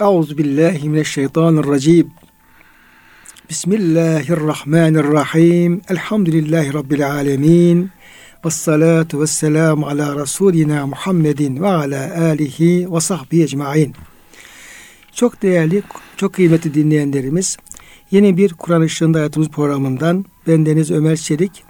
Euzu billahi mineşşeytanirracim. Bismillahirrahmanirrahim. Elhamdülillahi rabbil alamin. Ves salatu ves selamu ala rasulina Muhammedin ve ala alihi ve sahbihi ecmaîn. Çok değerli, çok kıymetli dinleyenlerimiz, yeni bir Kur'an Işığında Hayatımız programından bendeniz Ömer Çelik,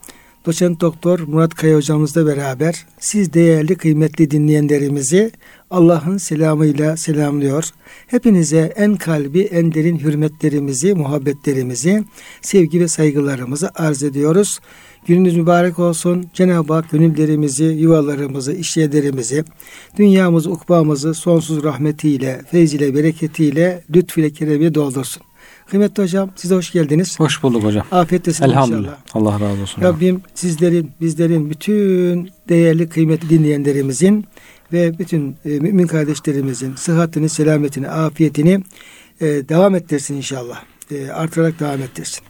Doçent Doktor Murat Kaya hocamızla beraber siz değerli kıymetli dinleyenlerimizi Allah'ın selamıyla selamlıyor. Hepinize en kalbi en derin hürmetlerimizi, muhabbetlerimizi, sevgi ve saygılarımızı arz ediyoruz. Gününüz mübarek olsun. Cenab-ı Hak gönüllerimizi, yuvalarımızı, işyerlerimizi, dünyamızı, ukbamızı sonsuz rahmetiyle, feyziyle, bereketiyle, lütfüyle, keremiyle doldursun. Kıymetli hocam size hoş geldiniz. Hoş bulduk hocam. Afiyettesiniz Elhamdülillah. inşallah. Allah razı olsun. Rabbim sizlerin, bizlerin, bütün değerli kıymetli dinleyenlerimizin ve bütün e, mümin kardeşlerimizin sıhhatini, selametini, afiyetini e, devam ettirsin inşallah. E, artırarak devam ettirsin.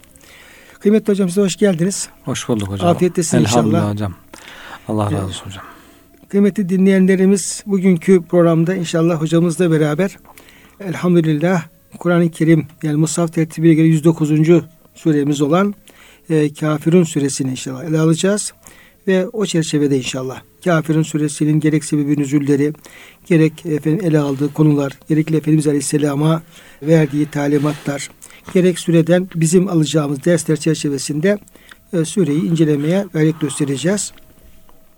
Kıymetli hocam size hoş geldiniz. Hoş bulduk hocam. Afiyettesin Elhamdülillah inşallah. hocam. Allah razı olsun hocam. Kıymetli dinleyenlerimiz bugünkü programda inşallah hocamızla beraber elhamdülillah Kur'an-ı Kerim yani Mushaf tertibiyle göre 109. suremiz olan e, Kafirun suresini inşallah ele alacağız. Ve o çerçevede inşallah Kafirun suresinin gerek sebebi nüzulleri, gerek efendim ele aldığı konular, gerekli Efendimiz Aleyhisselam'a verdiği talimatlar, gerek süreden bizim alacağımız dersler çerçevesinde e, sureyi incelemeye gayret göstereceğiz.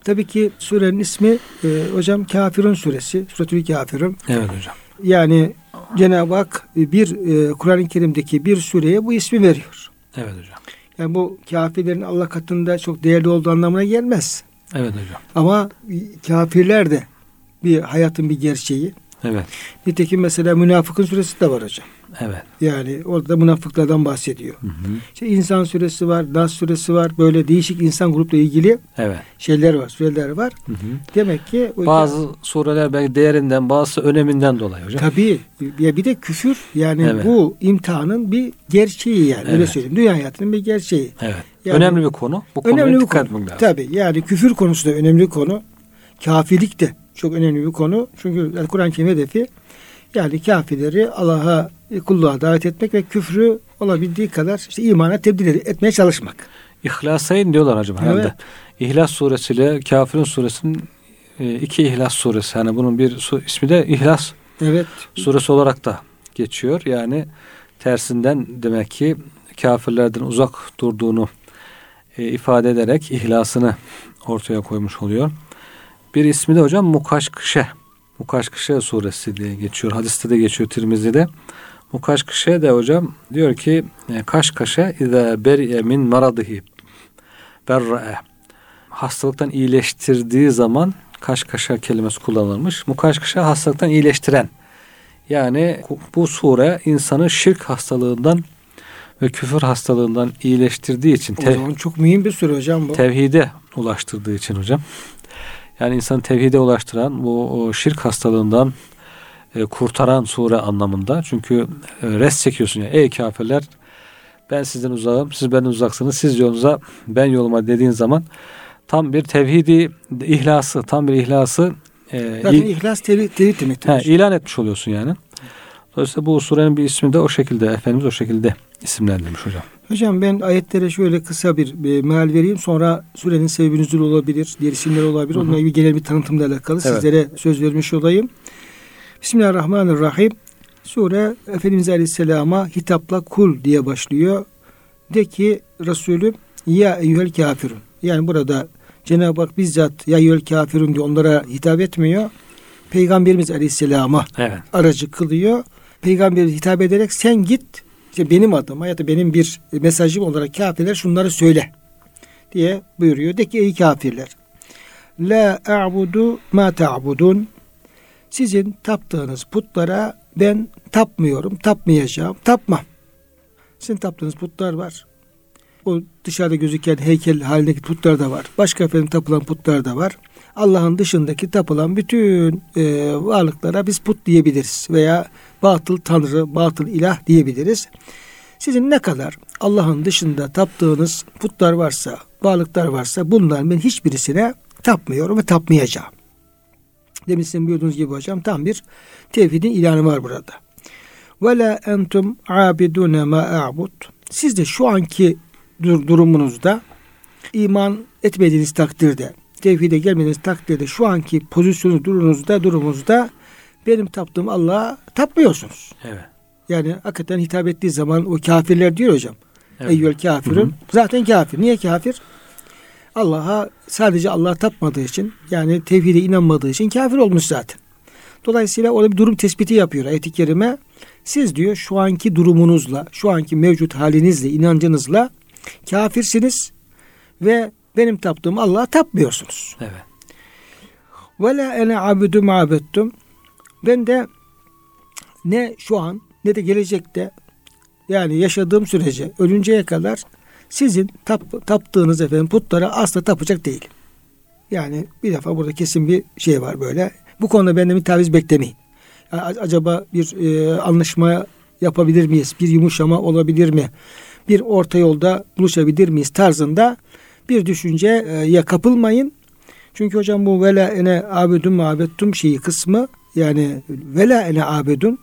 Tabii ki surenin ismi e, hocam Kafirun suresi, Suretül Kafirun. Evet hocam. Yani Cenab-ı Hak bir e, Kur'an-ı Kerim'deki bir sureye bu ismi veriyor. Evet hocam. Yani bu kafirlerin Allah katında çok değerli olduğu anlamına gelmez. Evet hocam. Ama kafirler de bir hayatın bir gerçeği. Evet. Nitekim mesela münafıkın suresi de var hocam. Evet. Yani orada da münafıklardan bahsediyor. Hı hı. İşte insan suresi var, Nas suresi var. Böyle değişik insan grupla ilgili Evet. şeyler var, süreler var. Hı hı. Demek ki o- Bazı sureler belki değerinden, bazısı öneminden dolayı hocam. Tabii. Ya bir de küfür yani Evet. bu imtihanın bir gerçeği yani öyle Evet. söyleyeyim. Dünya hayatının bir gerçeği. Evet. Yani- önemli bir konu. Bu konuya önemli bir dikkat konu. lazım. Tabii yani küfür konusu da önemli bir konu. Kafirlik de çok önemli bir konu. Çünkü yani Kur'an-ı Kerim hedefi yani kafirleri Allah'a kulluğa davet etmek ve küfrü olabildiği kadar işte imana tebdil etmeye çalışmak. İhlasayın diyorlar herhalde. Evet. İhlas suresiyle Kafirun suresinin e, iki İhlas suresi. Yani bunun bir su, ismi de İhlas Evet. suresi olarak da geçiyor. Yani tersinden demek ki kafirlerden uzak durduğunu e, ifade ederek ihlasını ortaya koymuş oluyor. Bir ismi de hocam Mukaşkışe. Mukaşkışe suresi diye geçiyor. Hadiste de geçiyor Tirmizi'de. Mukaşkışe de hocam diyor ki e, kaş kaşe izâ beri'e min maradihi berra'e hastalıktan iyileştirdiği zaman kaş kaşa kelimesi kullanılmış. Mukaşkışa hastalıktan iyileştiren. Yani bu sure insanı şirk hastalığından ve küfür hastalığından iyileştirdiği için O zaman çok mühim bir süre hocam bu. tevhide ulaştırdığı için hocam. Yani insanı tevhide ulaştıran bu şirk hastalığından e, kurtaran sure anlamında. Çünkü e, res çekiyorsun ya. Ey kafirler ben sizden uzağım, siz benden uzaksınız. Siz yolunuza, ben yoluma dediğin zaman tam bir tevhidi ihlası, tam bir ihlası e, Zaten ihlas tevhid, tevhid demektir. he, ilan etmiş oluyorsun yani. Dolayısıyla bu surenin bir ismi de o şekilde, Efendimiz o şekilde isimlendirmiş hocam. Hocam ben ayetlere şöyle kısa bir e, meal vereyim. Sonra surenin sebebi nüzul olabilir, diğer isimler olabilir. Onunla ilgili genel bir tanıtımla alakalı Evet. sizlere söz vermiş olayım. Bismillahirrahmanirrahim. Sure Efendimiz Aleyhisselam'a hitapla kul diye başlıyor. De ki Resulüm ya eyyuhel kafirun. Yani burada Cenab-ı Hak bizzat ya eyyuhel kafirun diye onlara hitap etmiyor. Peygamberimiz Aleyhisselam'a Evet. aracı kılıyor. Peygamber hitap ederek sen git işte benim adıma ya da benim bir mesajım olarak kafirler şunları söyle diye buyuruyor. De ki ey kafirler la a'budu ma ta'budun sizin taptığınız putlara ben tapmıyorum, tapmayacağım, tapmam. Sizin taptığınız putlar var. O dışarıda gözüken heykel halindeki putlar da var. Başka efendim tapılan putlar da var. Allah'ın dışındaki tapılan bütün e, varlıklara biz put diyebiliriz veya batıl tanrı, batıl ilah diyebiliriz. Sizin ne kadar Allah'ın dışında taptığınız putlar varsa, varlıklar varsa bunların ben hiçbirisine tapmıyorum ve tapmayacağım. Demin sizin buyurduğunuz gibi hocam tam bir tevhidin ilanı var burada. ve la entum abidune ma a'bud. Siz de şu anki dur- durumunuzda iman etmediğiniz takdirde, tevhide gelmediğiniz takdirde şu anki pozisyonu durumunuzda durumunuzda benim taptığım Allah'a tapmıyorsunuz. Evet. Yani hakikaten hitap ettiği zaman o kafirler diyor hocam. evet. Eyyül kafirun. Zaten kafir. Niye kafir? Allah'a sadece Allah'a tapmadığı için yani tevhide inanmadığı için kafir olmuş zaten. Dolayısıyla orada bir durum tespiti yapıyor ayet-i kerime. Siz diyor şu anki durumunuzla, şu anki mevcut halinizle, inancınızla kafirsiniz ve benim taptığım Allah'a tapmıyorsunuz. Evet. Ve la ene abudu ma'bettum. Ben de ne şu an ne de gelecekte yani yaşadığım sürece ölünceye kadar sizin tap, taptığınız efendim putlara asla tapacak değil. Yani bir defa burada kesin bir şey var böyle. Bu konuda benden bir taviz beklemeyin. Yani acaba bir e, anlaşma yapabilir miyiz? Bir yumuşama olabilir mi? Bir orta yolda buluşabilir miyiz tarzında bir düşünceye kapılmayın. Çünkü hocam bu vela ene abedun mabettum şeyi kısmı yani vela ene abedun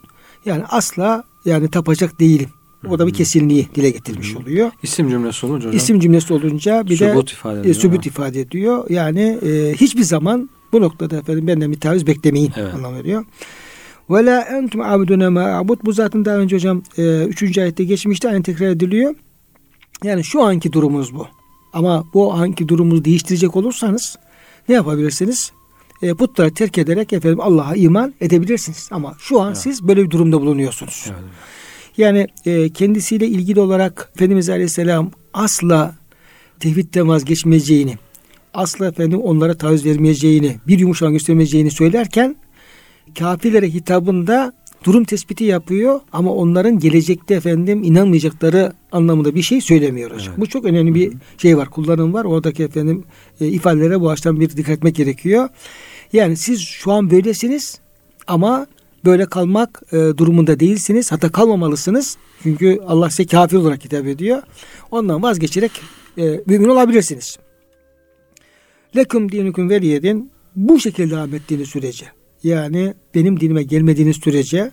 yani asla yani tapacak değilim. O da bir kesinliği dile getirmiş oluyor. İsim cümlesi olunca hocam. İsim cümlesi olunca bir Sübut de ifade e, ediyor. sübut ifade ediyor. Yani e, hiçbir zaman bu noktada efendim benden bir taviz beklemeyin Evet. anlam veriyor. Ve la entum abudune ma abud. Bu zaten daha önce hocam e, 3. ayette geçmişti. Aynı tekrar ediliyor. Yani şu anki durumunuz bu. Ama bu anki durumunuzu değiştirecek olursanız ne yapabilirsiniz? E, putları terk ederek efendim Allah'a iman edebilirsiniz. Ama şu an Evet. siz böyle bir durumda bulunuyorsunuz. Evet. Yani e, kendisiyle ilgili olarak Efendimiz Aleyhisselam asla tevhidden vazgeçmeyeceğini, asla efendim onlara taviz vermeyeceğini, bir yumuşak göstermeyeceğini söylerken kafirlere hitabında durum tespiti yapıyor ama onların gelecekte efendim inanmayacakları anlamında bir şey söylemiyor hocam. Evet. Bu çok önemli bir şey var, kullanım var. Oradaki efendim e, ifadelere bu açıdan bir dikkat etmek gerekiyor. Yani siz şu an böylesiniz ama böyle kalmak e, durumunda değilsiniz. Hatta kalmamalısınız. Çünkü Allah size kafir olarak hitap ediyor. Ondan vazgeçerek e, mümin olabilirsiniz. Lekum dinukum veliyedin bu şekilde devam ettiğiniz sürece yani benim dinime gelmediğiniz sürece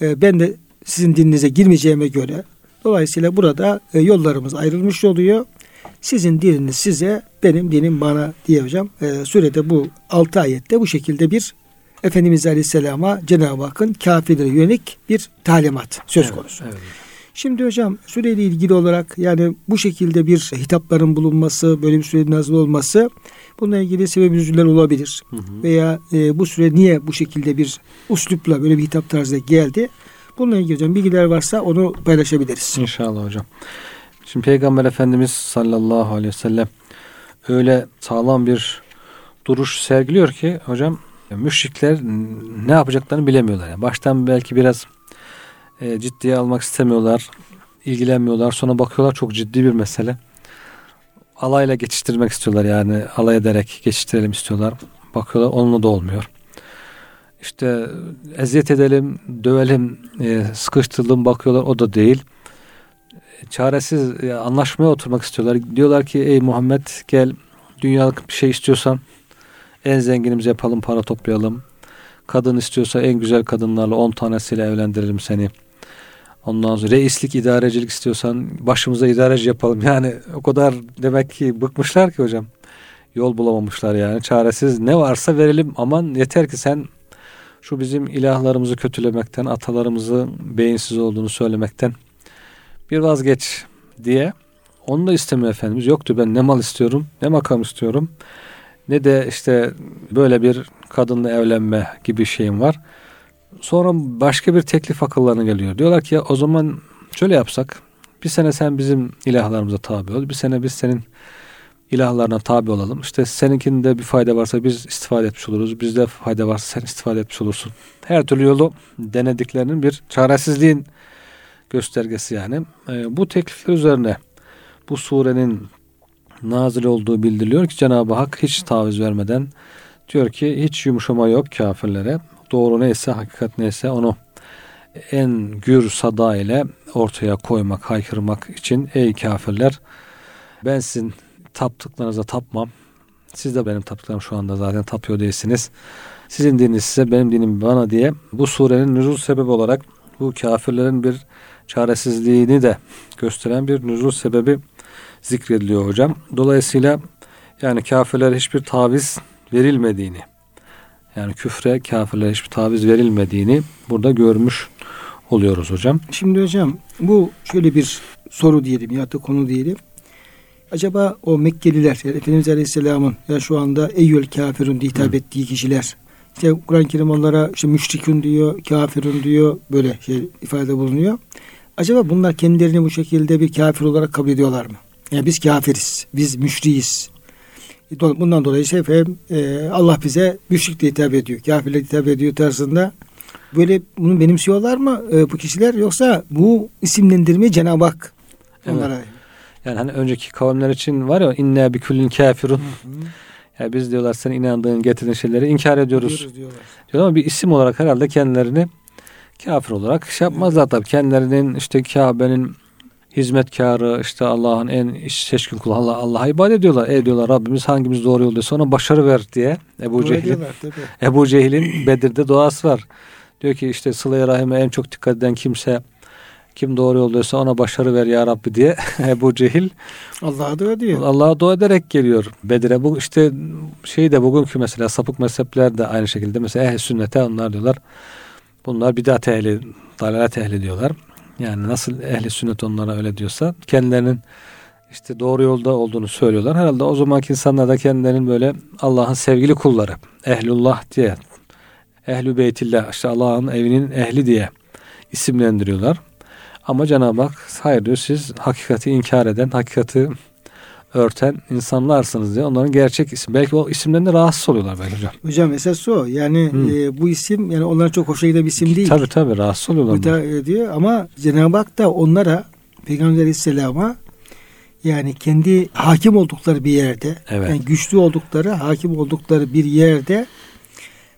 e, ben de sizin dininize girmeyeceğime göre dolayısıyla burada e, yollarımız ayrılmış oluyor. Sizin dininiz size, benim dinim bana diye hocam. E, sürede bu 6 ayette bu şekilde bir Efendimiz Aleyhisselam'a Cenab-ı Hakk'ın kafirlere yönelik bir talimat söz Evet, konusu. Evet. Şimdi hocam süreyle ilgili olarak yani bu şekilde bir hitapların bulunması, böyle bir sürenin nazlı olması bununla ilgili sebep üzüller olabilir. Hı hı. Veya e, bu süre niye bu şekilde bir uslupla böyle bir hitap tarzı geldi? Bununla ilgili hocam bilgiler varsa onu paylaşabiliriz. İnşallah hocam. Şimdi Peygamber Efendimiz sallallahu aleyhi ve sellem öyle sağlam bir duruş sergiliyor ki hocam müşrikler ne yapacaklarını bilemiyorlar. Yani baştan belki biraz e, ciddiye almak istemiyorlar, ilgilenmiyorlar. Sonra bakıyorlar çok ciddi bir mesele. Alayla geçiştirmek istiyorlar yani alay ederek geçiştirelim istiyorlar. Bakıyorlar onunla da olmuyor. İşte eziyet edelim, dövelim, e, sıkıştıralım bakıyorlar o da değil çaresiz e, anlaşmaya oturmak istiyorlar. Diyorlar ki ey Muhammed gel dünyalık bir şey istiyorsan en zenginimizi yapalım para toplayalım. Kadın istiyorsa en güzel kadınlarla 10 tanesiyle evlendirelim seni. Ondan sonra reislik, idarecilik istiyorsan başımıza idareci yapalım. Yani o kadar demek ki bıkmışlar ki hocam. Yol bulamamışlar yani. Çaresiz ne varsa verelim aman yeter ki sen şu bizim ilahlarımızı kötülemekten, atalarımızı beyinsiz olduğunu söylemekten bir vazgeç diye. Onu da istemiyor Efendimiz. Yoktu ben ne mal istiyorum ne makam istiyorum ne de işte böyle bir kadınla evlenme gibi şeyim var. Sonra başka bir teklif akıllarına geliyor. Diyorlar ki ya o zaman şöyle yapsak bir sene sen bizim ilahlarımıza tabi ol. Bir sene biz senin ilahlarına tabi olalım. İşte seninkinde bir fayda varsa biz istifade etmiş oluruz. Bizde fayda varsa sen istifade etmiş olursun. Her türlü yolu denediklerinin bir çaresizliğin göstergesi yani. E, bu teklifler üzerine bu surenin nazil olduğu bildiriliyor ki Cenab-ı Hak hiç taviz vermeden diyor ki hiç yumuşama yok kafirlere. Doğru neyse hakikat neyse onu en gür sada ile ortaya koymak, haykırmak için ey kafirler ben sizin taptıklarınıza tapmam. Siz de benim taptıklarım şu anda zaten tapıyor değilsiniz. Sizin dininiz size benim dinim bana diye bu surenin nüzul sebebi olarak bu kafirlerin bir çaresizliğini de gösteren bir nüzul sebebi zikrediliyor hocam. Dolayısıyla yani kafirlere hiçbir taviz verilmediğini yani küfre kafirlere hiçbir taviz verilmediğini burada görmüş oluyoruz hocam. Şimdi hocam bu şöyle bir soru diyelim ya da konu diyelim. Acaba o Mekkeliler yani Efendimiz Aleyhisselam'ın ya şu anda eyyül kafirun diye hitap Hı. ettiği kişiler işte Kur'an-ı Kerim onlara işte müşrikün diyor, kafirun diyor böyle şey ifade bulunuyor. Acaba bunlar kendilerini bu şekilde bir kafir olarak kabul ediyorlar mı? Yani biz kafiriz, biz müşriyiz. Bundan dolayı şey efendim, e, Allah bize müşrik diye hitap ediyor, kafirle hitap ediyor tarzında. Böyle bunu benimsiyorlar mı e, bu kişiler yoksa bu isimlendirmeyi Cenab-ı Hak onlara evet. Yani hani önceki kavimler için var ya inne bi kullin kafirun. Yani biz diyorlar sen inandığın getirdiğin şeyleri inkar ediyoruz. Diyoruz, diyorlar. Diyor ama bir isim olarak herhalde kendilerini kafir olarak şey yapmazlar evet. tabii. Kendilerinin işte Kabe'nin hizmetkarı işte Allah'ın en seçkin kulu Allah Allah'a ibadet ediyorlar. E diyorlar Rabbimiz hangimiz doğru yoldaysa ona başarı ver diye Ebu Cehil'in Ebu Cehil'in Bedir'de duası var. Diyor ki işte sıla rahime en çok dikkat eden kimse kim doğru yoldaysa ona başarı ver ya Rabbi diye Ebu Cehil Allah'a dua ediyor. Allah'a dua ederek geliyor Bedir'e. Bu işte şey de bugünkü mesela sapık mezhepler de aynı şekilde mesela ehl sünnete onlar diyorlar. Bunlar bidat ehli, dalalet ehli diyorlar. Yani nasıl ehli sünnet onlara öyle diyorsa kendilerinin işte doğru yolda olduğunu söylüyorlar. Herhalde o zamanki insanlar da kendilerinin böyle Allah'ın sevgili kulları, ehlullah diye, ehlü beytillah, işte Allah'ın evinin ehli diye isimlendiriyorlar. Ama Cenab-ı Hak hayır diyor siz hakikati inkar eden, hakikati örten insanlarsınız diye onların gerçek isim. Belki o isimlerinde rahatsız oluyorlar belki hocam. Hocam esas o. Yani e, bu isim yani onlara çok hoşuna giden bir isim değil. Tabii tabii rahatsız oluyorlar. Müta diyor ama Cenab-ı Hak da onlara Peygamber Aleyhisselam'a yani kendi hakim oldukları bir yerde evet. yani güçlü oldukları, hakim oldukları bir yerde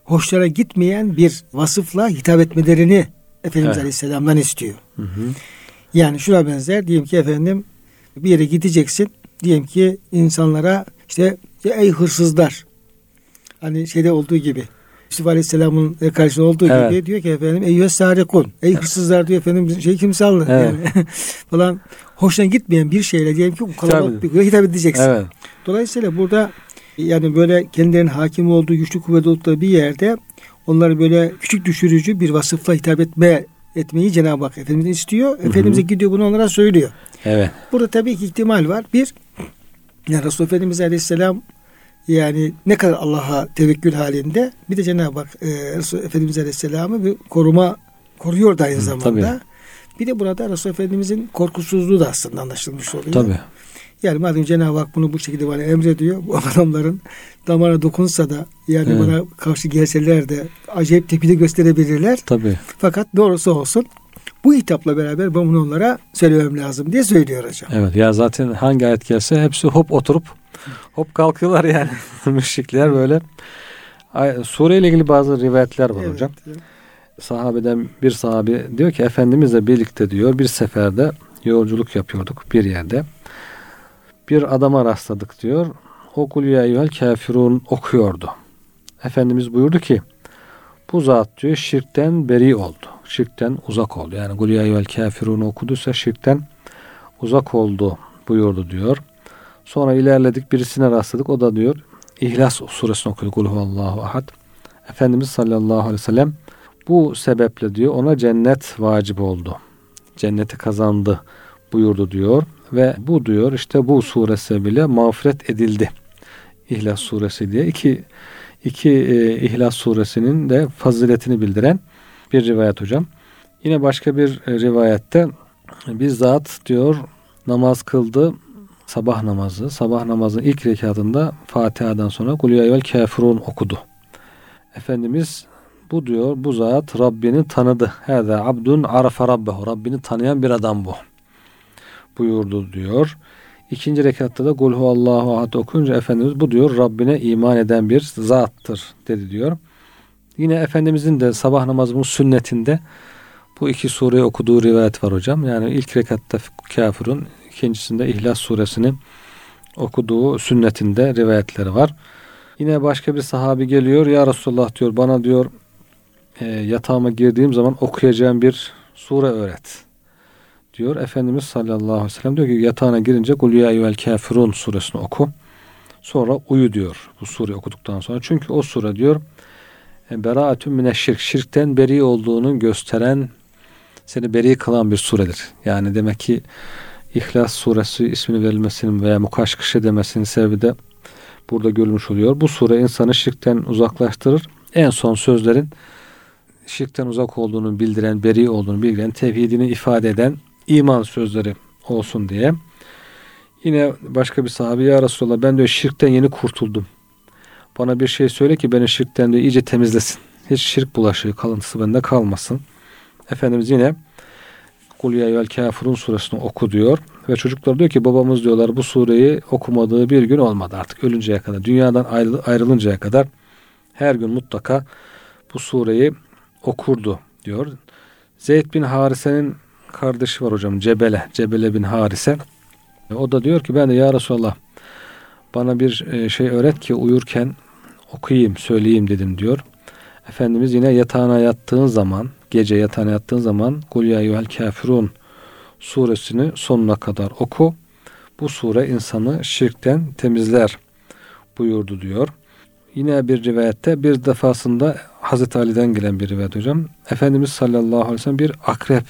hoşlara gitmeyen bir vasıfla hitap etmelerini Efendimiz evet. Aleyhisselam'dan istiyor. Hı hı. Yani şuna benzer diyelim ki efendim bir yere gideceksin. Diyelim ki insanlara işte ey hırsızlar hani şeyde olduğu gibi Yusuf Aleyhisselam'ın karşısında olduğu evet. gibi diyor ki efendim ey sarikun ey hırsızlar diyor efendim şey kimse alır evet. yani falan hoşuna gitmeyen bir şeyle diyelim ki bu kalabalık bir hitap edeceksin. Evet. Dolayısıyla burada yani böyle kendilerinin hakim olduğu güçlü kuvvet olduğu bir yerde onları böyle küçük düşürücü bir vasıfla hitap etme etmeyi Cenab-ı Hak Efendimiz istiyor. Efendimiz gidiyor bunu onlara söylüyor. Evet. Burada tabii ki ihtimal var. Bir, yani Resulullah Efendimiz Aleyhisselam yani ne kadar Allah'a tevekkül halinde bir de Cenab-ı Hak e, Resulullah Efendimiz Aleyhisselam'ı bir koruma koruyor da aynı zamanda. Tabii. Bir de burada Resulullah Efendimizin korkusuzluğu da aslında anlaşılmış oluyor. Tabii. Yani madem Cenab-ı Hak bunu bu şekilde bana emrediyor. Bu adamların damara dokunsa da yani evet. bana karşı gelseler de acayip tepki gösterebilirler. Tabii. Fakat doğrusu olsun bu hitapla beraber ben bunu onlara söylemem lazım diye söylüyor hocam. Evet ya zaten hangi ayet gelse hepsi hop oturup hop kalkıyorlar yani. Müşrikler böyle. Sure ile ilgili bazı rivayetler var evet, hocam. Evet. Sahabeden bir sahabi diyor ki Efendimizle birlikte diyor bir seferde yolculuk yapıyorduk bir yerde bir adama rastladık diyor. O kul ya eyyuhel kafirun okuyordu. Efendimiz buyurdu ki bu zat diyor şirkten beri oldu. Şirkten uzak oldu. Yani kul ya eyyuhel kafirun okuduysa şirkten uzak oldu buyurdu diyor. Sonra ilerledik birisine rastladık. O da diyor İhlas suresini okudu. Kul huvallahu ahad. Efendimiz sallallahu aleyhi ve sellem bu sebeple diyor ona cennet vacip oldu. Cenneti kazandı buyurdu diyor. Ve bu diyor işte bu suresi bile mağfiret edildi. İhlas suresi diye iki iki e, İhlas suresinin de faziletini bildiren bir rivayet hocam. Yine başka bir e, rivayette bizzat diyor namaz kıldı sabah namazı. Sabah namazın ilk rekatında Fatiha'dan sonra Kul ya kafirun okudu. Efendimiz bu diyor bu zat Rabbini tanıdı. Hâzâ abdun arafa rabbehu. Rabbini tanıyan bir adam bu buyurdu diyor. İkinci rekatta da Kul Allahu ahad okuyunca Efendimiz bu diyor Rabbine iman eden bir zattır dedi diyor. Yine Efendimizin de sabah namazının sünnetinde bu iki sureyi okuduğu rivayet var hocam. Yani ilk rekatta kafirun, ikincisinde İhlas suresini okuduğu sünnetinde rivayetleri var. Yine başka bir sahabi geliyor. Ya Resulullah diyor bana diyor e, yatağıma girdiğim zaman okuyacağım bir sure öğret diyor. Efendimiz sallallahu aleyhi ve sellem diyor ki yatağına girince Kul ya eyyuhel kafirun suresini oku. Sonra uyu diyor bu sure okuduktan sonra. Çünkü o sure diyor beraatün mine şirk. Şirkten beri olduğunu gösteren seni beri kılan bir suredir. Yani demek ki İhlas suresi ismini verilmesinin veya mukaşkışe demesinin sebebi de burada görülmüş oluyor. Bu sure insanı şirkten uzaklaştırır. En son sözlerin şirkten uzak olduğunu bildiren, beri olduğunu bildiren, tevhidini ifade eden iman sözleri olsun diye. Yine başka bir sahabe ya Resulallah ben diyor şirkten yeni kurtuldum. Bana bir şey söyle ki beni şirkten diyor iyice temizlesin. Hiç şirk bulaşığı kalıntısı bende kalmasın. Efendimiz yine Kul ya vel suresini oku diyor. Ve çocuklar diyor ki babamız diyorlar bu sureyi okumadığı bir gün olmadı artık ölünceye kadar. Dünyadan ayrılıncaya kadar her gün mutlaka bu sureyi okurdu diyor. Zeyd bin Harise'nin kardeşi var hocam Cebele. Cebele bin Harise. O da diyor ki ben de ya Resulallah bana bir e, şey öğret ki uyurken okuyayım, söyleyeyim dedim diyor. Efendimiz yine yatağına yattığın zaman, gece yatağına yattığın zaman Kul ya eyyuhel kafirun suresini sonuna kadar oku. Bu sure insanı şirkten temizler buyurdu diyor. Yine bir rivayette bir defasında Hazreti Ali'den gelen bir rivayet hocam. Efendimiz sallallahu aleyhi ve sellem bir akrep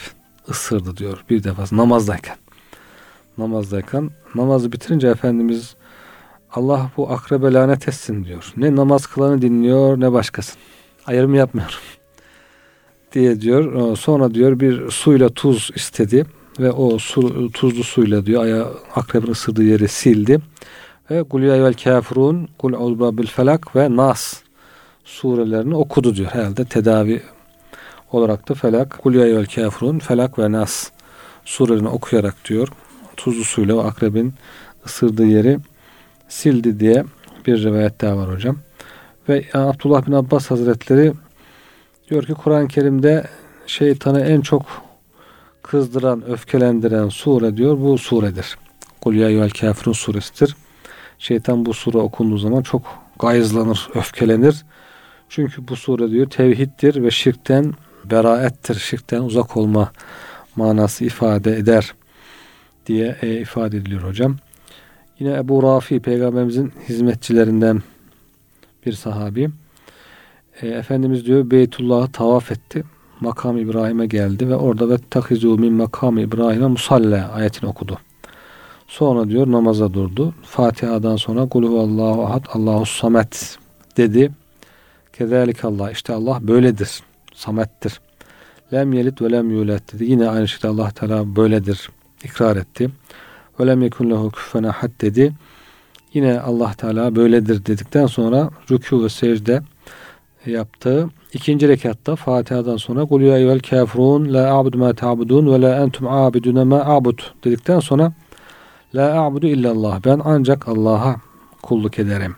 ısırdı diyor bir defasında namazdayken. Namazdayken namazı bitirince Efendimiz Allah bu akrebe lanet etsin diyor. Ne namaz kılanı dinliyor ne başkasın. Ayrım yapmıyor. diye diyor. Sonra diyor bir suyla tuz istedi ve o su, tuzlu suyla diyor aya akrebin ısırdığı yeri sildi. Ve Kul ya kafirun, Kul bil felak ve Nas surelerini okudu diyor. Herhalde tedavi olarak da felak, Kul ya kafirun, felak ve Nas surelerini okuyarak diyor. Tuzlu suyla o akrebin ısırdığı yeri sildi diye bir rivayet daha var hocam. Ve Abdullah bin Abbas Hazretleri diyor ki Kur'an-ı Kerim'de şeytanı en çok kızdıran, öfkelendiren sure diyor bu suredir. Kul ya eyyuhel kafirun suresidir. Şeytan bu sure okunduğu zaman çok gayızlanır, öfkelenir. Çünkü bu sure diyor tevhiddir ve şirkten beraettir. Şirkten uzak olma manası ifade eder diye e, ifade ediliyor hocam. Yine Ebu Rafi peygamberimizin hizmetçilerinden bir sahabi. E, Efendimiz diyor Beytullah'ı tavaf etti. Makam İbrahim'e geldi ve orada ve tahizu min makam İbrahim'e musalla ayetini okudu. Sonra diyor namaza durdu. Fatiha'dan sonra Kul Allahu ahad Allahu samet dedi. Kezalik Allah işte Allah böyledir. Samettir. Lem yelit ve lem yulet dedi. Yine aynı şekilde Allah Teala böyledir. ikrar etti. Ve lem yekun lehu küffen ahad dedi. Yine Allah Teala böyledir dedikten sonra rükû ve secde yaptı. İkinci rekatta Fatiha'dan sonra Kul ya eyyuhel kafirun la a'budu ma ta'budun ve la entum a'budune ma a'bud dedikten sonra La a'budu illallah. Ben ancak Allah'a kulluk ederim.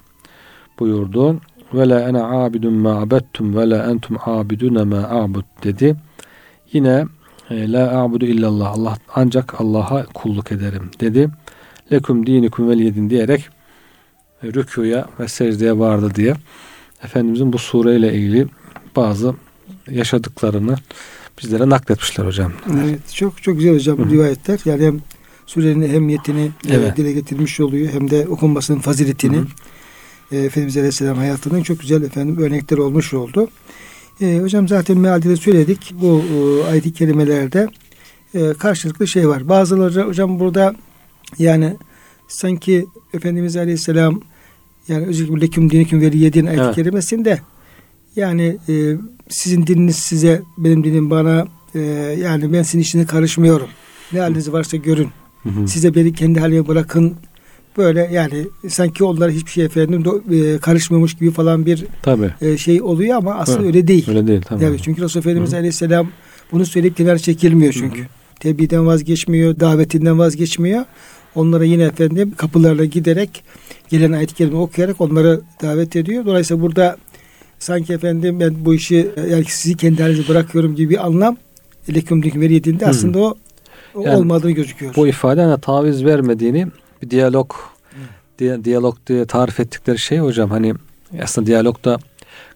Buyurdu. Ve la ene abidun ma abettum ve la entum abidune ma a'bud dedi. Yine la a'budu illallah. Allah ancak Allah'a kulluk ederim dedi. Lekum dinikum veliyedin diyerek e, rükuya ve secdeye vardı diye Efendimizin bu sureyle ilgili bazı yaşadıklarını bizlere nakletmişler hocam. Evet çok çok güzel hocam bu rivayetler. Yani hem surenin ehemmiyetini e, evet. dile getirmiş oluyor. Hem de okunmasının faziletini hı hı. E, Efendimiz Aleyhisselam hayatından çok güzel efendim örnekler olmuş oldu. E, hocam zaten mealde söyledik. Bu e, ayet-i kerimelerde e, karşılıklı şey var. Bazıları hocam burada yani sanki Efendimiz Aleyhisselam yani özellikle leküm dinikum veli yedin ayet-i evet. kerimesinde yani e, sizin dininiz size benim dinim bana e, yani ben sizin işine karışmıyorum. Ne haliniz varsa görün. Hı hı. Size beni kendi halime bırakın. Böyle yani sanki onlara hiçbir şey efendim e, karışmamış gibi falan bir tabii. E, şey oluyor ama aslında öyle, öyle değil. Öyle değil tabii. Yani çünkü Resulullah Efendimiz Aleyhisselam bunu söyleyip kenara çekilmiyor çünkü. Hı hı. Tebliğden vazgeçmiyor, davetinden vazgeçmiyor. Onlara yine efendim kapılarla giderek gelen ayet-i kerime okuyarak onları davet ediyor. Dolayısıyla burada sanki efendim ben bu işi yani sizi kendi halinize bırakıyorum gibi bir anlam leküm veriyediğinde aslında o yani, olmadığı gözüküyor. Bu ifade taviz vermediğini bir diyalog diyalog diye tarif ettikleri şey hocam hani aslında diyalogda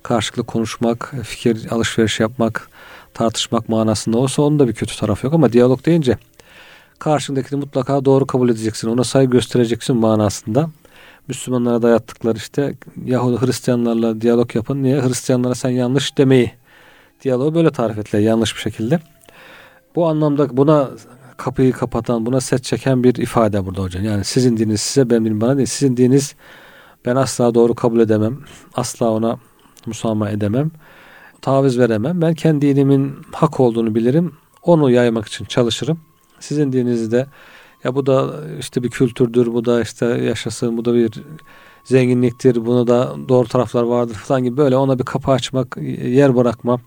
karşılıklı konuşmak, fikir alışveriş yapmak, tartışmak manasında olsa onun da bir kötü tarafı yok ama diyalog deyince karşındakini mutlaka doğru kabul edeceksin. Ona saygı göstereceksin manasında. Müslümanlara dayattıkları işte Yahudi Hristiyanlarla diyalog yapın. Niye? Hristiyanlara sen yanlış demeyi. Diyaloğu böyle tarif ettiler yanlış bir şekilde. Bu anlamda buna kapıyı kapatan, buna set çeken bir ifade burada hocam. Yani sizin dininiz size, benim dinim bana değil. Sizin dininiz ben asla doğru kabul edemem. Asla ona musamaha edemem. Taviz veremem. Ben kendi dinimin hak olduğunu bilirim. Onu yaymak için çalışırım. Sizin dininizde ya bu da işte bir kültürdür, bu da işte yaşasın, bu da bir zenginliktir, bunu da doğru taraflar vardır falan gibi böyle ona bir kapı açmak, yer bırakma,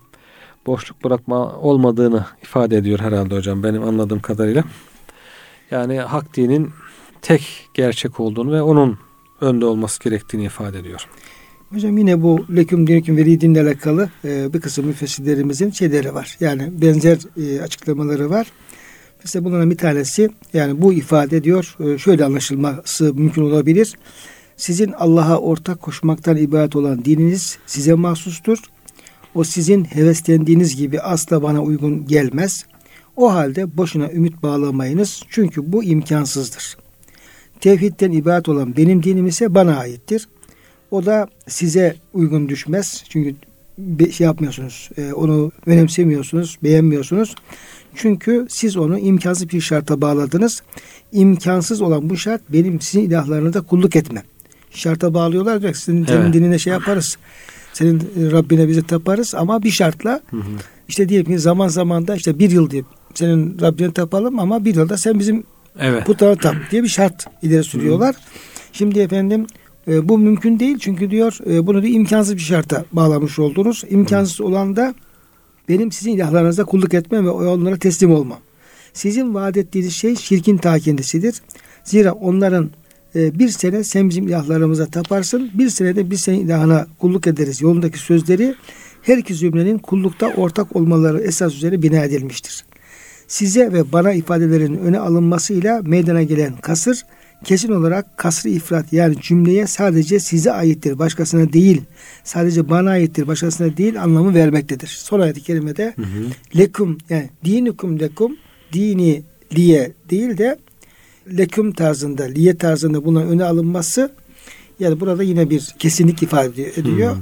boşluk bırakma olmadığını ifade ediyor herhalde hocam benim anladığım kadarıyla. Yani hak dinin tek gerçek olduğunu ve onun önde olması gerektiğini ifade ediyor. Hocam yine bu leküm dineküm veli dinle alakalı e, bir kısım müfessirlerimizin şeyleri var. Yani benzer e, açıklamaları var. Mesela bunların bir tanesi yani bu ifade ediyor e, şöyle anlaşılması mümkün olabilir. Sizin Allah'a ortak koşmaktan ibaret olan dininiz size mahsustur. O sizin heveslendiğiniz gibi asla bana uygun gelmez. O halde boşuna ümit bağlamayınız. Çünkü bu imkansızdır. Tevhidden ibaret olan benim dinim ise bana aittir. O da size uygun düşmez. Çünkü şey yapmıyorsunuz. E, onu önemsemiyorsunuz, beğenmiyorsunuz. Çünkü siz onu imkansız bir şarta bağladınız. İmkansız olan bu şart benim sizin ilahlarınıza kulluk etmem. Şarta bağlıyorlar diyor. Sizin evet. dinine şey yaparız. Senin Rabbine bizi taparız ama bir şartla hı hı. işte diyelim ki zaman zaman da işte bir yıl diye senin Rabbine tapalım ama bir yılda sen bizim evet. putana tap diye bir şart ileri sürüyorlar. Hı. Şimdi efendim e, bu mümkün değil çünkü diyor e, bunu da imkansız bir şarta bağlamış oldunuz. İmkansız olan da benim sizin ilahlarınıza kulluk etmem ve onlara teslim olmam. Sizin vaat ettiğiniz şey şirkin ta kendisidir. Zira onların e, bir sene sen bizim ilahlarımıza taparsın, bir senede biz senin ilahına kulluk ederiz yolundaki sözleri her iki zümrenin kullukta ortak olmaları esas üzere bina edilmiştir. Size ve bana ifadelerin öne alınmasıyla meydana gelen kasır kesin olarak kasrı ifrat yani cümleye sadece size aittir başkasına değil sadece bana aittir başkasına değil anlamı vermektedir. Son ayet-i kerimede hı hı. lekum yani dinukum lekum dini liye değil de lekum tarzında liye tarzında buna öne alınması yani burada yine bir kesinlik ifade ediyor. Hı.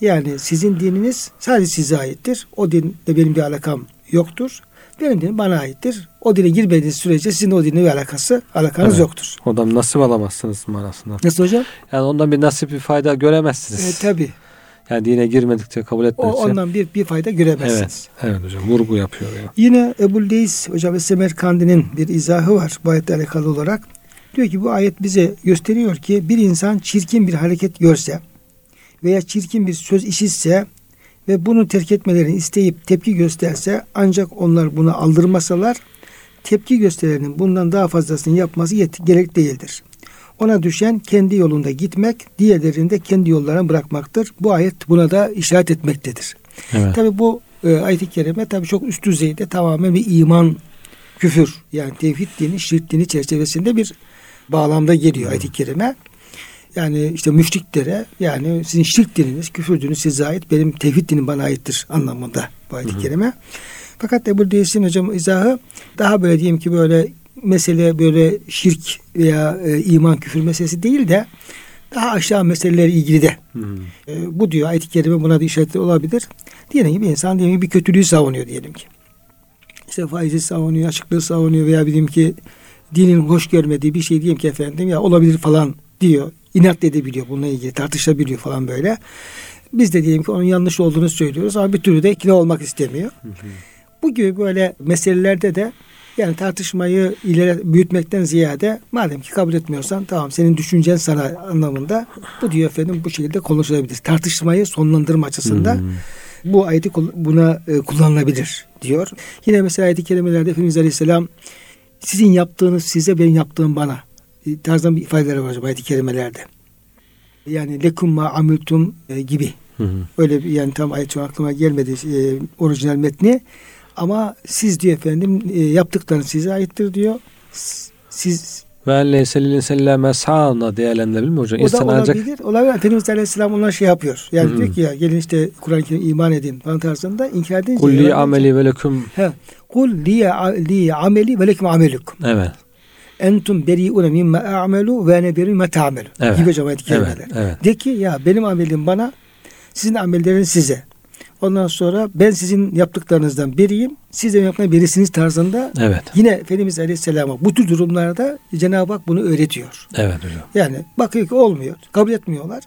Yani sizin dininiz sadece size aittir. O dinle benim bir alakam yoktur. Benim dinim bana aittir. O dine girmediğiniz sürece sizin o dinle bir alakası, alakanız evet. yoktur. Ondan nasip alamazsınız manasında. Nasıl hocam? Yani ondan bir nasip bir fayda göremezsiniz. E, tabi. Yani dine girmedikçe kabul etmedikçe. O, ondan bir, bir fayda göremezsiniz. Evet, evet hocam vurgu yapıyor. Ya. Yine Ebu Deis hocam ve Semerkandi'nin bir izahı var bu ayetle alakalı olarak. Diyor ki bu ayet bize gösteriyor ki bir insan çirkin bir hareket görse veya çirkin bir söz işitse ve bunu terk etmelerini isteyip tepki gösterse ancak onlar bunu aldırmasalar tepki gösterenin bundan daha fazlasını yapması yet- gerek değildir. Ona düşen kendi yolunda gitmek, diğerlerini de kendi yollarına bırakmaktır. Bu ayet buna da işaret etmektedir. Evet. Tabi bu e, ayet-i kerime tabi çok üst düzeyde tamamen bir iman, küfür yani tevhid dini, şirk dini çerçevesinde bir bağlamda geliyor ayet-i kerime. Yani işte müşriklere yani sizin şirk dininiz, küfür dininiz size ait, benim tevhid dinim bana aittir anlamında bu ayet-i kerime. Fakat Ebu Değilsin hocam izahı daha böyle diyeyim ki böyle mesele böyle şirk veya e, iman küfür meselesi değil de daha aşağı meselelerle ilgili de e, bu diyor ayet-i kerime buna da işaretli olabilir. Diyelim ki bir insan diyelim ki bir kötülüğü savunuyor diyelim ki. İşte faizi savunuyor, açıklığı savunuyor veya diyelim ki dinin hoş görmediği bir şey diyelim ki efendim ya olabilir falan diyor. İnat edebiliyor bununla ilgili tartışabiliyor falan böyle. Biz de diyelim ki onun yanlış olduğunu söylüyoruz ama bir türlü de ikna olmak istemiyor. Hı. Bu gibi böyle meselelerde de yani tartışmayı ileri büyütmekten ziyade madem ki kabul etmiyorsan tamam senin düşüncen sana anlamında bu diyor efendim bu şekilde konuşulabilir. Tartışmayı sonlandırma açısından hmm. bu ayeti buna e, kullanılabilir diyor. Yine mesela ayet-i kerimelerde Efendimiz Aleyhisselam sizin yaptığınız size benim yaptığım bana e, tarzdan bir ifadeleri var ayet-i kerimelerde. Yani lekum ma amiltum e, gibi. Hı hı. Öyle bir yani tam ayet aklıma gelmedi e, orijinal metni. Ama siz diyor efendim e, yaptıklarınız size aittir diyor. Siz Ve en leyse lil insani mes'ana mi hocam? O İnsan da ancak olabilir. Olabilir. Efendimiz Aleyhisselam onlar şey yapıyor. Yani hı. diyor ki ya gelin işte Kur'an-ı Kerim iman edin falan tarzında inkar edince. kulli yalan ameli ve leküm. He. Kul liye li ameli ve lekum amelukum. Evet. Entum beri'une mimme a'melu ve ene beri'u me ta'melu. Evet. Gibi hocam ayet-i Evet. Evet. De ki ya benim amelim bana, sizin amelleriniz size. Ondan sonra ben sizin yaptıklarınızdan biriyim, siz de yaptıklarınızdan birisiniz tarzında Evet. yine Efendimiz Aleyhisselam'a bu tür durumlarda Cenab-ı Hak bunu öğretiyor. Evet hocam. Yani bakıyor ki olmuyor, kabul etmiyorlar.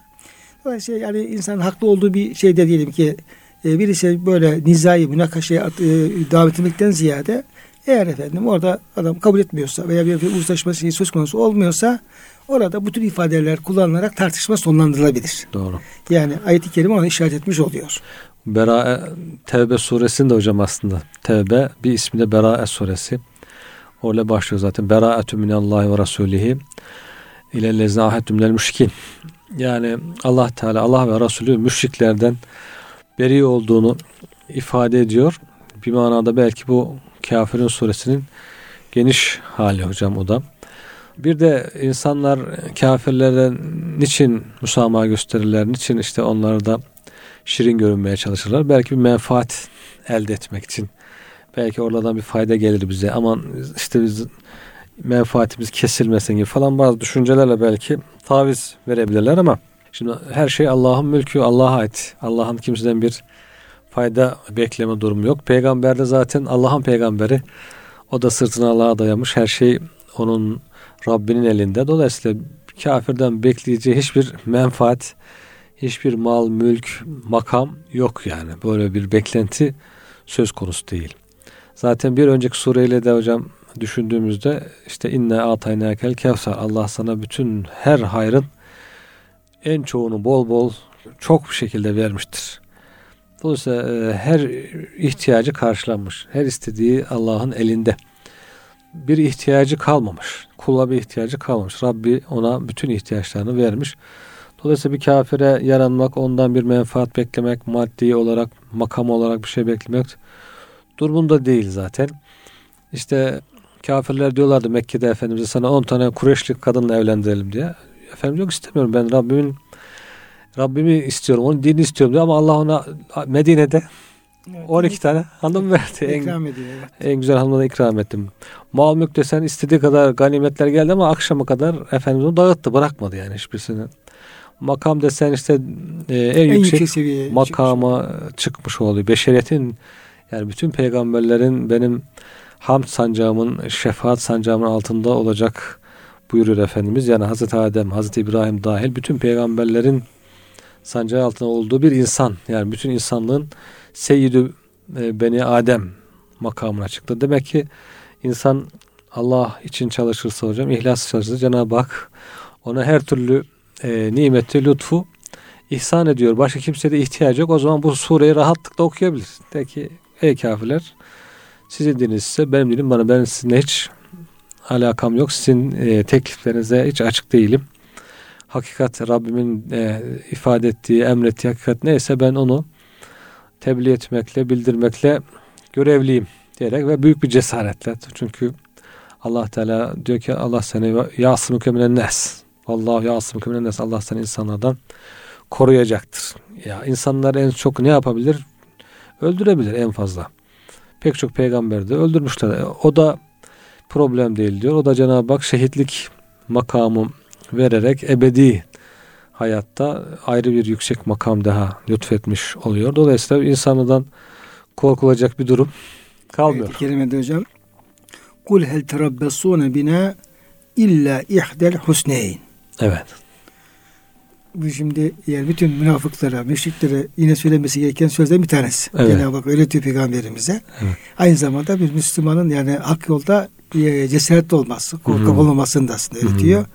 Dolayısıyla yani insan haklı olduğu bir şeyde diyelim ki e, birisi böyle nizai, münakaşaya e, davet etmekten ziyade eğer efendim orada adam kabul etmiyorsa veya bir, bir uzlaşma şeyi söz konusu olmuyorsa orada bu tür ifadeler kullanılarak tartışma sonlandırılabilir. Doğru. Yani ayet-i kerime onu işaret etmiş oluyor. Berae Tevbe suresinde hocam aslında. Tevbe bir ismi de Berae suresi. Orada başlıyor zaten. Beraetü minallahi ve rasulihi ilellezine ahettüm minel müşrikin. Yani Allah Teala, Allah ve Resulü müşriklerden beri olduğunu ifade ediyor. Bir manada belki bu Kafirin suresinin geniş hali hocam o da. Bir de insanlar kafirlerden niçin müsamaha gösterirler, niçin işte onları da şirin görünmeye çalışırlar. Belki bir menfaat elde etmek için. Belki oradan bir fayda gelir bize. Aman işte biz menfaatimiz kesilmesin gibi falan bazı düşüncelerle belki taviz verebilirler ama şimdi her şey Allah'ın mülkü, Allah'a ait. Allah'ın kimseden bir fayda bekleme durumu yok. Peygamber de zaten Allah'ın peygamberi. O da sırtını Allah'a dayamış. Her şey onun Rabbinin elinde. Dolayısıyla kafirden bekleyeceği hiçbir menfaat, hiçbir mal, mülk, makam yok yani. Böyle bir beklenti söz konusu değil. Zaten bir önceki sureyle de hocam düşündüğümüzde işte inne ataynakel kevser Allah sana bütün her hayrın en çoğunu bol bol çok bir şekilde vermiştir. Dolayısıyla e, her ihtiyacı karşılanmış. Her istediği Allah'ın elinde. Bir ihtiyacı kalmamış. Kula bir ihtiyacı kalmamış. Rabbi ona bütün ihtiyaçlarını vermiş. Dolayısıyla bir kafire yaranmak, ondan bir menfaat beklemek, maddi olarak, makam olarak bir şey beklemek durumunda değil zaten. İşte kafirler diyorlardı Mekke'de Efendimiz'e sana 10 tane Kureyşli kadınla evlendirelim diye. Efendim yok istemiyorum ben Rabbimin Rabbimi istiyorum, onun dinini istiyorum diyor ama Allah ona Medine'de 12 tane hanım verdi. En, ediyor. evet. en güzel hanımına ikram ettim. Mal mülk desen istediği kadar ganimetler geldi ama akşama kadar Efendimiz onu dağıttı, bırakmadı yani hiçbirisini. Makam desen işte e, en, En yüksek, yüksek makama çıkmış oluyor. Beşeriyetin yani bütün peygamberlerin benim hamd sancağımın, şefaat sancağımın altında olacak buyuruyor Efendimiz. Yani Hazreti Adem, Hazreti İbrahim dahil bütün peygamberlerin sancağı altında olduğu bir insan. Yani bütün insanlığın seyyidü e, beni Adem makamına çıktı. Demek ki insan Allah için çalışırsa hocam, ihlas çalışırsa Cenab-ı Hak ona her türlü e, nimeti, lütfu ihsan ediyor. Başka kimseye de ihtiyacı yok. O zaman bu sureyi rahatlıkla okuyabilir. De ki ey kafirler sizin dininiz ise benim dinim bana ben sizinle hiç alakam yok. Sizin e, tekliflerinize hiç açık değilim. Hakikat Rabbimin e, ifade ettiği, emrettiği hakikat neyse ben onu tebliğ etmekle, bildirmekle görevliyim diyerek ve büyük bir cesaretle. Çünkü Allah Teala diyor ki Allah seni yasmıke minen nes. Allahu yasmıke minen nes. Allah seni insanlardan koruyacaktır. Ya insanlar en çok ne yapabilir? Öldürebilir en fazla. Pek çok peygamber de öldürmüşler. O da problem değil diyor. O da Cenab-ı Hak şehitlik makamı vererek ebedi hayatta ayrı bir yüksek makam daha lütfetmiş oluyor. Dolayısıyla insanlardan korkulacak bir durum kalmıyor. Evet, kerimede hocam. Kul hel terabbesune bina illa ihdel husneyn. Evet. Bu şimdi yani bütün münafıklara, müşriklere yine söylenmesi gereken sözden bir tanesi. Evet. Cenab-ı Hak öyle diyor peygamberimize. Evet. Aynı zamanda bir Müslümanın yani hak yolda e, cesaretli olması, korkak hı. olmamasını da aslında Hı hı. öğretiyor.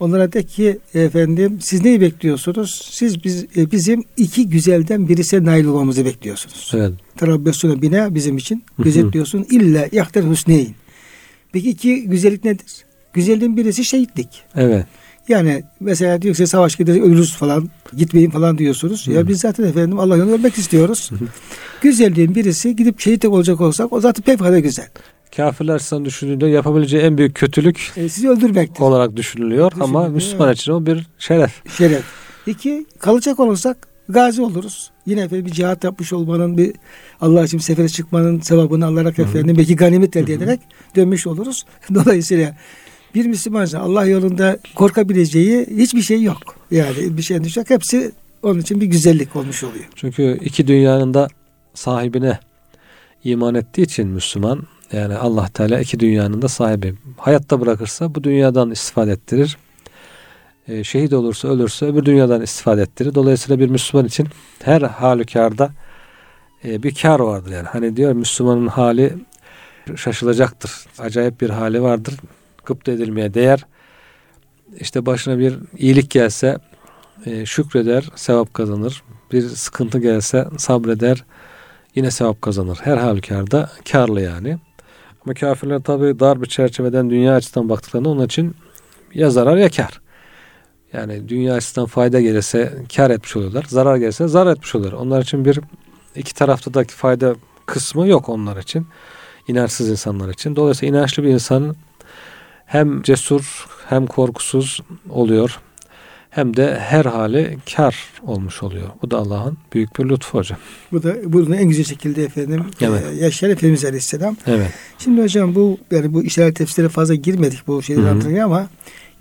Onlara de ki efendim siz neyi bekliyorsunuz? Siz biz, e, bizim iki güzelden birisine nail olmamızı bekliyorsunuz. Evet. Terabbesune bina bizim için gözetliyorsun. İlla yahtel husneyn. Peki iki güzellik nedir? Güzelliğin birisi şehitlik. Evet. Yani mesela diyor ki savaş gideriz ölürüz falan gitmeyin falan diyorsunuz. Hı. Ya biz zaten efendim Allah yolunda ölmek istiyoruz. Hı. Güzelliğin birisi gidip şehit olacak olsak o zaten pek güzel. kafirler açısından düşündüğünde yapabileceği en büyük kötülük E, sizi öldürmektir. olarak düşünülüyor ama Müslüman evet. için o bir şeref. Şeref. İki, kalacak olursak gazi oluruz. Yine efendim bir cihat yapmış olmanın, bir Allah için sefere çıkmanın sevabını alarak efendim belki ganimet elde ederek dönmüş oluruz. Dolayısıyla bir Müslüman için Allah yolunda korkabileceği hiçbir şey yok. Yani bir şey endişe. Hepsi onun için bir güzellik olmuş oluyor. Çünkü iki dünyanın da sahibine iman ettiği için Müslüman yani Allah Teala iki dünyanın da sahibi. Hayatta bırakırsa bu dünyadan istifade ettirir. Ee, şehit olursa ölürse öbür dünyadan istifade ettirir. Dolayısıyla bir Müslüman için her halükarda e, bir kar vardır yani. Hani diyor Müslümanın hali şaşılacaktır. Acayip bir hali vardır. Gıpta edilmeye değer. İşte başına bir iyilik gelse e, şükreder, sevap kazanır. Bir sıkıntı gelse sabreder, yine sevap kazanır. Her halükarda karlı yani. Ama kafirler tabi dar bir çerçeveden dünya açısından baktıklarında onun için ya zarar ya kar. Yani dünya açısından fayda gelirse kar etmiş oluyorlar. Zarar gelirse zarar etmiş oluyorlar. Onlar için bir iki tarafta da fayda kısmı yok onlar için. İnançsız insanlar için. Dolayısıyla inançlı bir insanın hem cesur hem korkusuz oluyor hem de her hali kar olmuş oluyor. Bu da Allah'ın büyük bir lütfu hocam. Bu da bunu en güzel şekilde efendim Evet. e, yaşayan Efendimiz Aleyhisselam. Evet. Şimdi hocam bu yani bu işaret tefsirlere fazla girmedik bu şeyleri anlatırken ama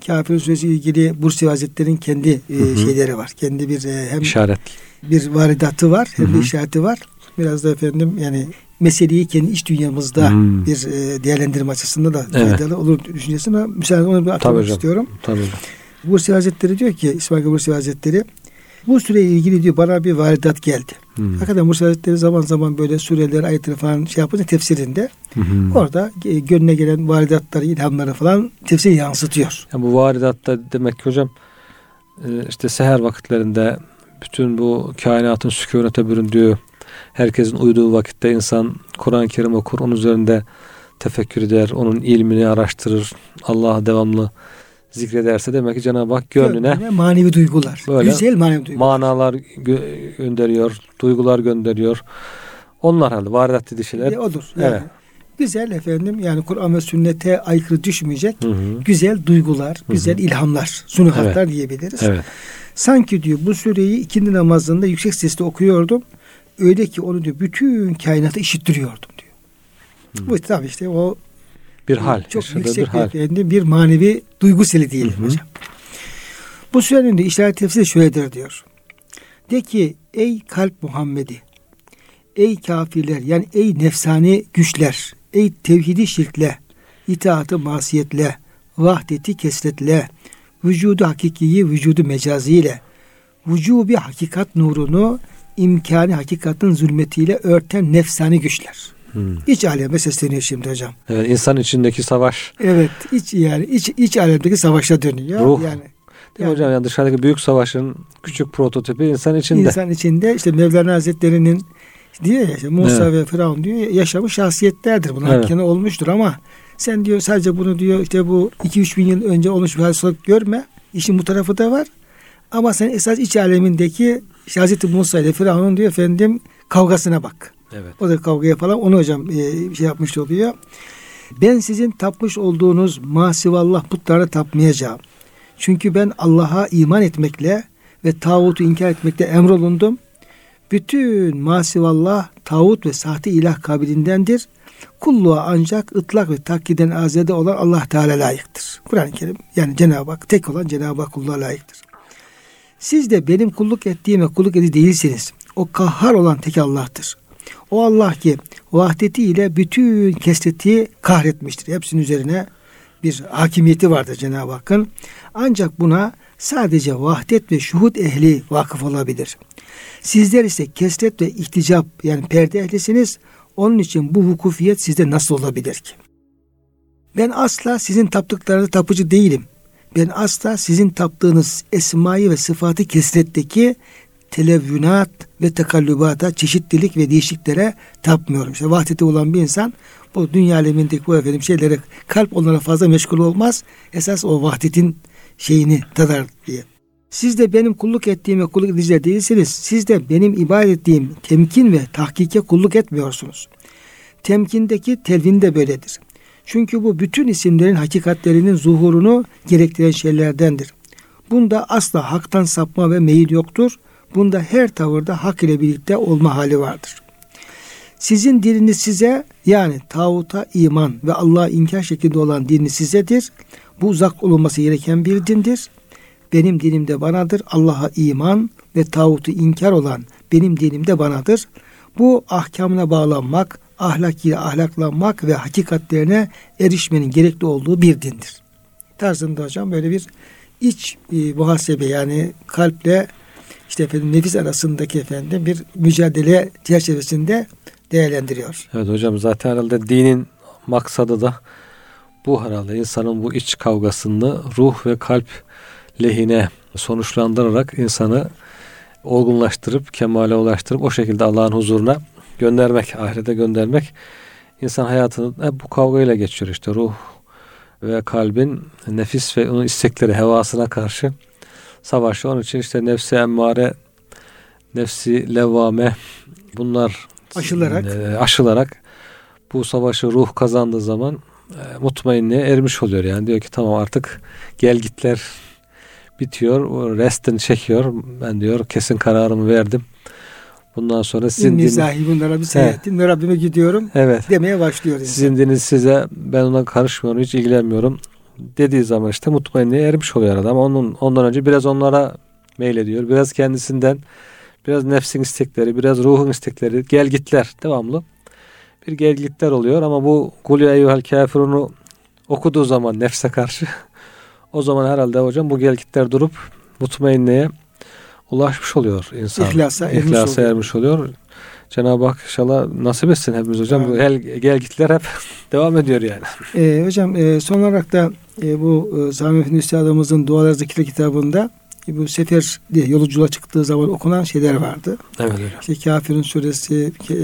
Kafir Suresi ile ilgili Bursi Hazretleri'nin kendi e, şeyleri var. Kendi bir e, hem İşaret. bir varidatı var hem Hı de hı. işareti var. Biraz da efendim yani meseleyi kendi iç dünyamızda Hmm. bir e, değerlendirme açısından da Evet. faydalı olur düşüncesine müsaade onu bir atmak hocam. istiyorum. Tabii. Bursi Hazretleri diyor ki İsmail Bursi Hazretleri bu süreyle ilgili diyor bana bir varidat geldi. Hmm. Hakikaten Bursi Hazretleri zaman zaman böyle sureler, ayetleri falan şey yapınca tefsirinde hı. orada e, gönlüne gelen varidatları, ilhamları falan tefsir yansıtıyor. Yani bu varidatta demek ki hocam e, işte seher vakitlerinde bütün bu kainatın sükunete büründüğü herkesin uyuduğu vakitte insan Kur'an-ı Kerim okur, onun üzerinde tefekkür eder, onun ilmini araştırır, Allah'ı devamlı zikrederse demek ki Cenab-ı Hak gönlüne manevi duygular. Böyle Güzel manevi duygular. manalar gö- gönderiyor, duygular gönderiyor. Onlar halde varidat dediği şeyler. E, odur. Yani. Evet. Güzel efendim yani Kur'an ve sünnete aykırı düşmeyecek Hı hı. güzel duygular, güzel ilhamlar, sunuhatlar diyebiliriz. Evet. Sanki diyor bu sureyi ikindi namazında yüksek sesle okuyordum. Öyle ki onu diyor bütün kainatı işittiriyordum diyor. Bu tabii işte o Bir hal. çok yaşadığı yüksek bir hal. efendim bir manevi duygu seli diyelim Hı hı. hocam. Bu surenin de işaret tefsiri şöyledir diyor. De ki ey kalp Muhammed'i ey kafirler yani ey nefsani güçler ey tevhidi şirkle itaatı masiyetle vahdeti kesretle vücudu hakikiyi vücudu mecaziyle vücubi hakikat nurunu imkani hakikatin zulmetiyle örten nefsani güçler. Hı. İç aleme sesleniyor şimdi hocam. Evet, insan içindeki savaş. Evet, iç yani iç iç alemdeki savaşa dönüyor. Ruh. Yani, Değil yani hocam? Yani dışarıdaki büyük savaşın küçük prototipi insan içinde. insan içinde işte Mevlana Hazretleri'nin diyor ya işte Musa Evet. ve Firavun diyor yaşamış şahsiyetlerdir. Bunlar Evet. evet. olmuştur ama sen diyor sadece bunu diyor işte bu 2-3 bin yıl önce olmuş bir olarak görme. İşin bu tarafı da var. Ama sen esas iç alemindeki işte Hazreti Musa ile Firavun'un diyor efendim kavgasına bak. Evet. O da kavgaya falan onu hocam e, şey yapmış oluyor. Ben sizin tapmış olduğunuz masivallah putlara tapmayacağım. Çünkü ben Allah'a iman etmekle ve tağutu inkar etmekle emrolundum. Bütün masivallah tağut ve sahte ilah kabilindendir. Kulluğa ancak ıtlak ve takkiden azade olan Allah Teala layıktır. Kur'an-ı Kerim yani Cenab-ı Hak tek olan Cenab-ı Hak kulluğa layıktır. Siz de benim kulluk ettiğime kulluk edi değilsiniz. O kahhar olan tek Allah'tır. O Allah ki vahdetiyle bütün kesreti kahretmiştir. Hepsinin üzerine bir hakimiyeti vardır Cenab-ı Hakk'ın. Ancak buna sadece vahdet ve şuhud ehli vakıf olabilir. Sizler ise kesret ve ihticap yani perde ehlisiniz. Onun için bu vukufiyet sizde nasıl olabilir ki? Ben asla sizin taptıklarınızı tapıcı değilim. Ben asla sizin taptığınız esmayı ve sıfatı kesretteki televvünat ve tekallübata, çeşitlilik ve değişiklere tapmıyorum. İşte vahdeti olan bir insan bu dünya alemindeki bu efendim şeylere kalp onlara fazla meşgul olmaz. Esas o vahdetin şeyini tadar diye. Siz de benim kulluk ettiğime kulluk edici değilsiniz. Siz de benim ibadet ettiğim temkin ve tahkike kulluk etmiyorsunuz. Temkindeki telvin de böyledir. Çünkü bu bütün isimlerin hakikatlerinin zuhurunu gerektiren şeylerdendir. Bunda asla haktan sapma ve meyil yoktur. Bunda her tavırda hak ile birlikte olma hali vardır. Sizin dininiz size yani tağuta iman ve Allah'a inkar şeklinde olan dininiz sizedir. Bu uzak olunması gereken bir dindir. Benim dinim de banadır. Allah'a iman ve tağutu inkar olan benim dinim de banadır. Bu ahkamına bağlanmak, ahlakıyla ahlaklanmak ve hakikatlerine erişmenin gerekli olduğu bir dindir. Tarzında hocam böyle bir iç e, muhasebe yani kalple işte efendim nefis arasındaki efendim bir mücadele çerçevesinde değerlendiriyor. Evet hocam zaten herhalde dinin maksadı da bu herhalde insanın bu iç kavgasını ruh ve kalp lehine sonuçlandırarak insanı olgunlaştırıp kemale ulaştırıp o şekilde Allah'ın huzuruna göndermek, ahirete göndermek. İnsan hayatını hep bu kavgayla geçiyor işte ruh ve kalbin nefis ve onun istekleri hevasına karşı savaşı. Onun için işte nefsi emmare, nefsi levvame bunlar aşılarak e, aşılarak bu savaşı ruh kazandığı zaman e, mutmainliğe ermiş oluyor. Yani diyor ki tamam artık gel gitler bitiyor. Restini çekiyor. Ben diyor kesin kararımı verdim. Bundan sonra sizin din... sahibin Rabbi seyahatin ve Rabbime gidiyorum evet. demeye başlıyor. Insan. Sizin diniz size ben ona karışmıyorum hiç ilgilenmiyorum dediği zaman işte mutmainliğe ermiş oluyor adam. Onun, ondan önce biraz onlara meylediyor. Biraz kendisinden biraz nefsin istekleri, biraz ruhun istekleri, gel gitler devamlı. Bir gel gitler oluyor ama bu Kul ya eyyuhel kafirunu okuduğu zaman nefse karşı o zaman herhalde hocam bu gel gitler durup mutmainliğe ulaşmış oluyor insan. İhlasa, İhlasa ermiş oluyor. oluyor. Cenab-ı Hak inşallah nasip etsin hepimiz hocam. Evet. Gel, gel gitler hep devam ediyor yani. Ee, hocam e, son olarak da e, bu e, Sami Efendi Üstadımızın Dualar Zikri kitabında e, bu sefer diye yolculuğa çıktığı zaman okunan şeyler vardı. Evet hocam. İşte Kafir'in suresi, e,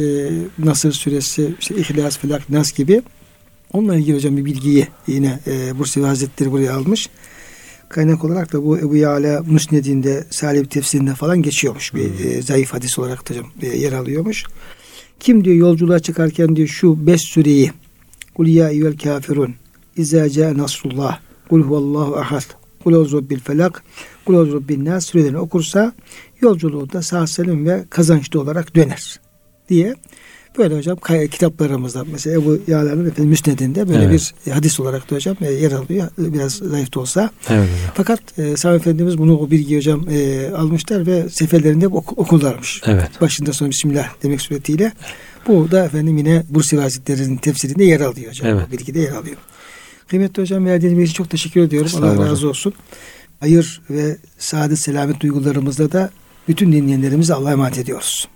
Nasır suresi, işte İhlas, Felak, Nas gibi. Onunla ilgili hocam bir bilgiyi yine e, Bursevi Hazretleri buraya almış. Kaynak olarak da bu Ebu Yala Musned'inde, Salih tefsirinde falan geçiyormuş. Bir hmm. e, zayıf hadis olarak da e, yer alıyormuş. Kim diyor yolculuğa çıkarken diyor şu beş süreyi Kul ya eyyüel kafirun İzâ câ nasrullah Kul huvallahu ahad Kul bil felak Kul bin nas sürelerini okursa yolculuğu da sağ salim ve kazançlı olarak döner diye Böyle hocam kitaplarımızda mesela Ebu Yâla'nın efendim Müsned'inde böyle evet. bir hadis olarak da hocam e, yer alıyor. Biraz zayıf da olsa. Evet. Fakat e, Sami Efendimiz bunu o bilgiyi hocam e, almışlar ve seferlerinde ok- okullarmış. Evet. Başında sonra Bismillah demek suretiyle. Bu da efendim yine Bursi Hazretleri'nin tefsirinde yer alıyor hocam. Evet. O bilgide yer alıyor. Kıymetli hocam verdiğiniz için çok teşekkür ediyorum. Allah razı olsun. Hayır ve saadet selamet duygularımızda da bütün dinleyenlerimizi Allah'a emanet ediyoruz.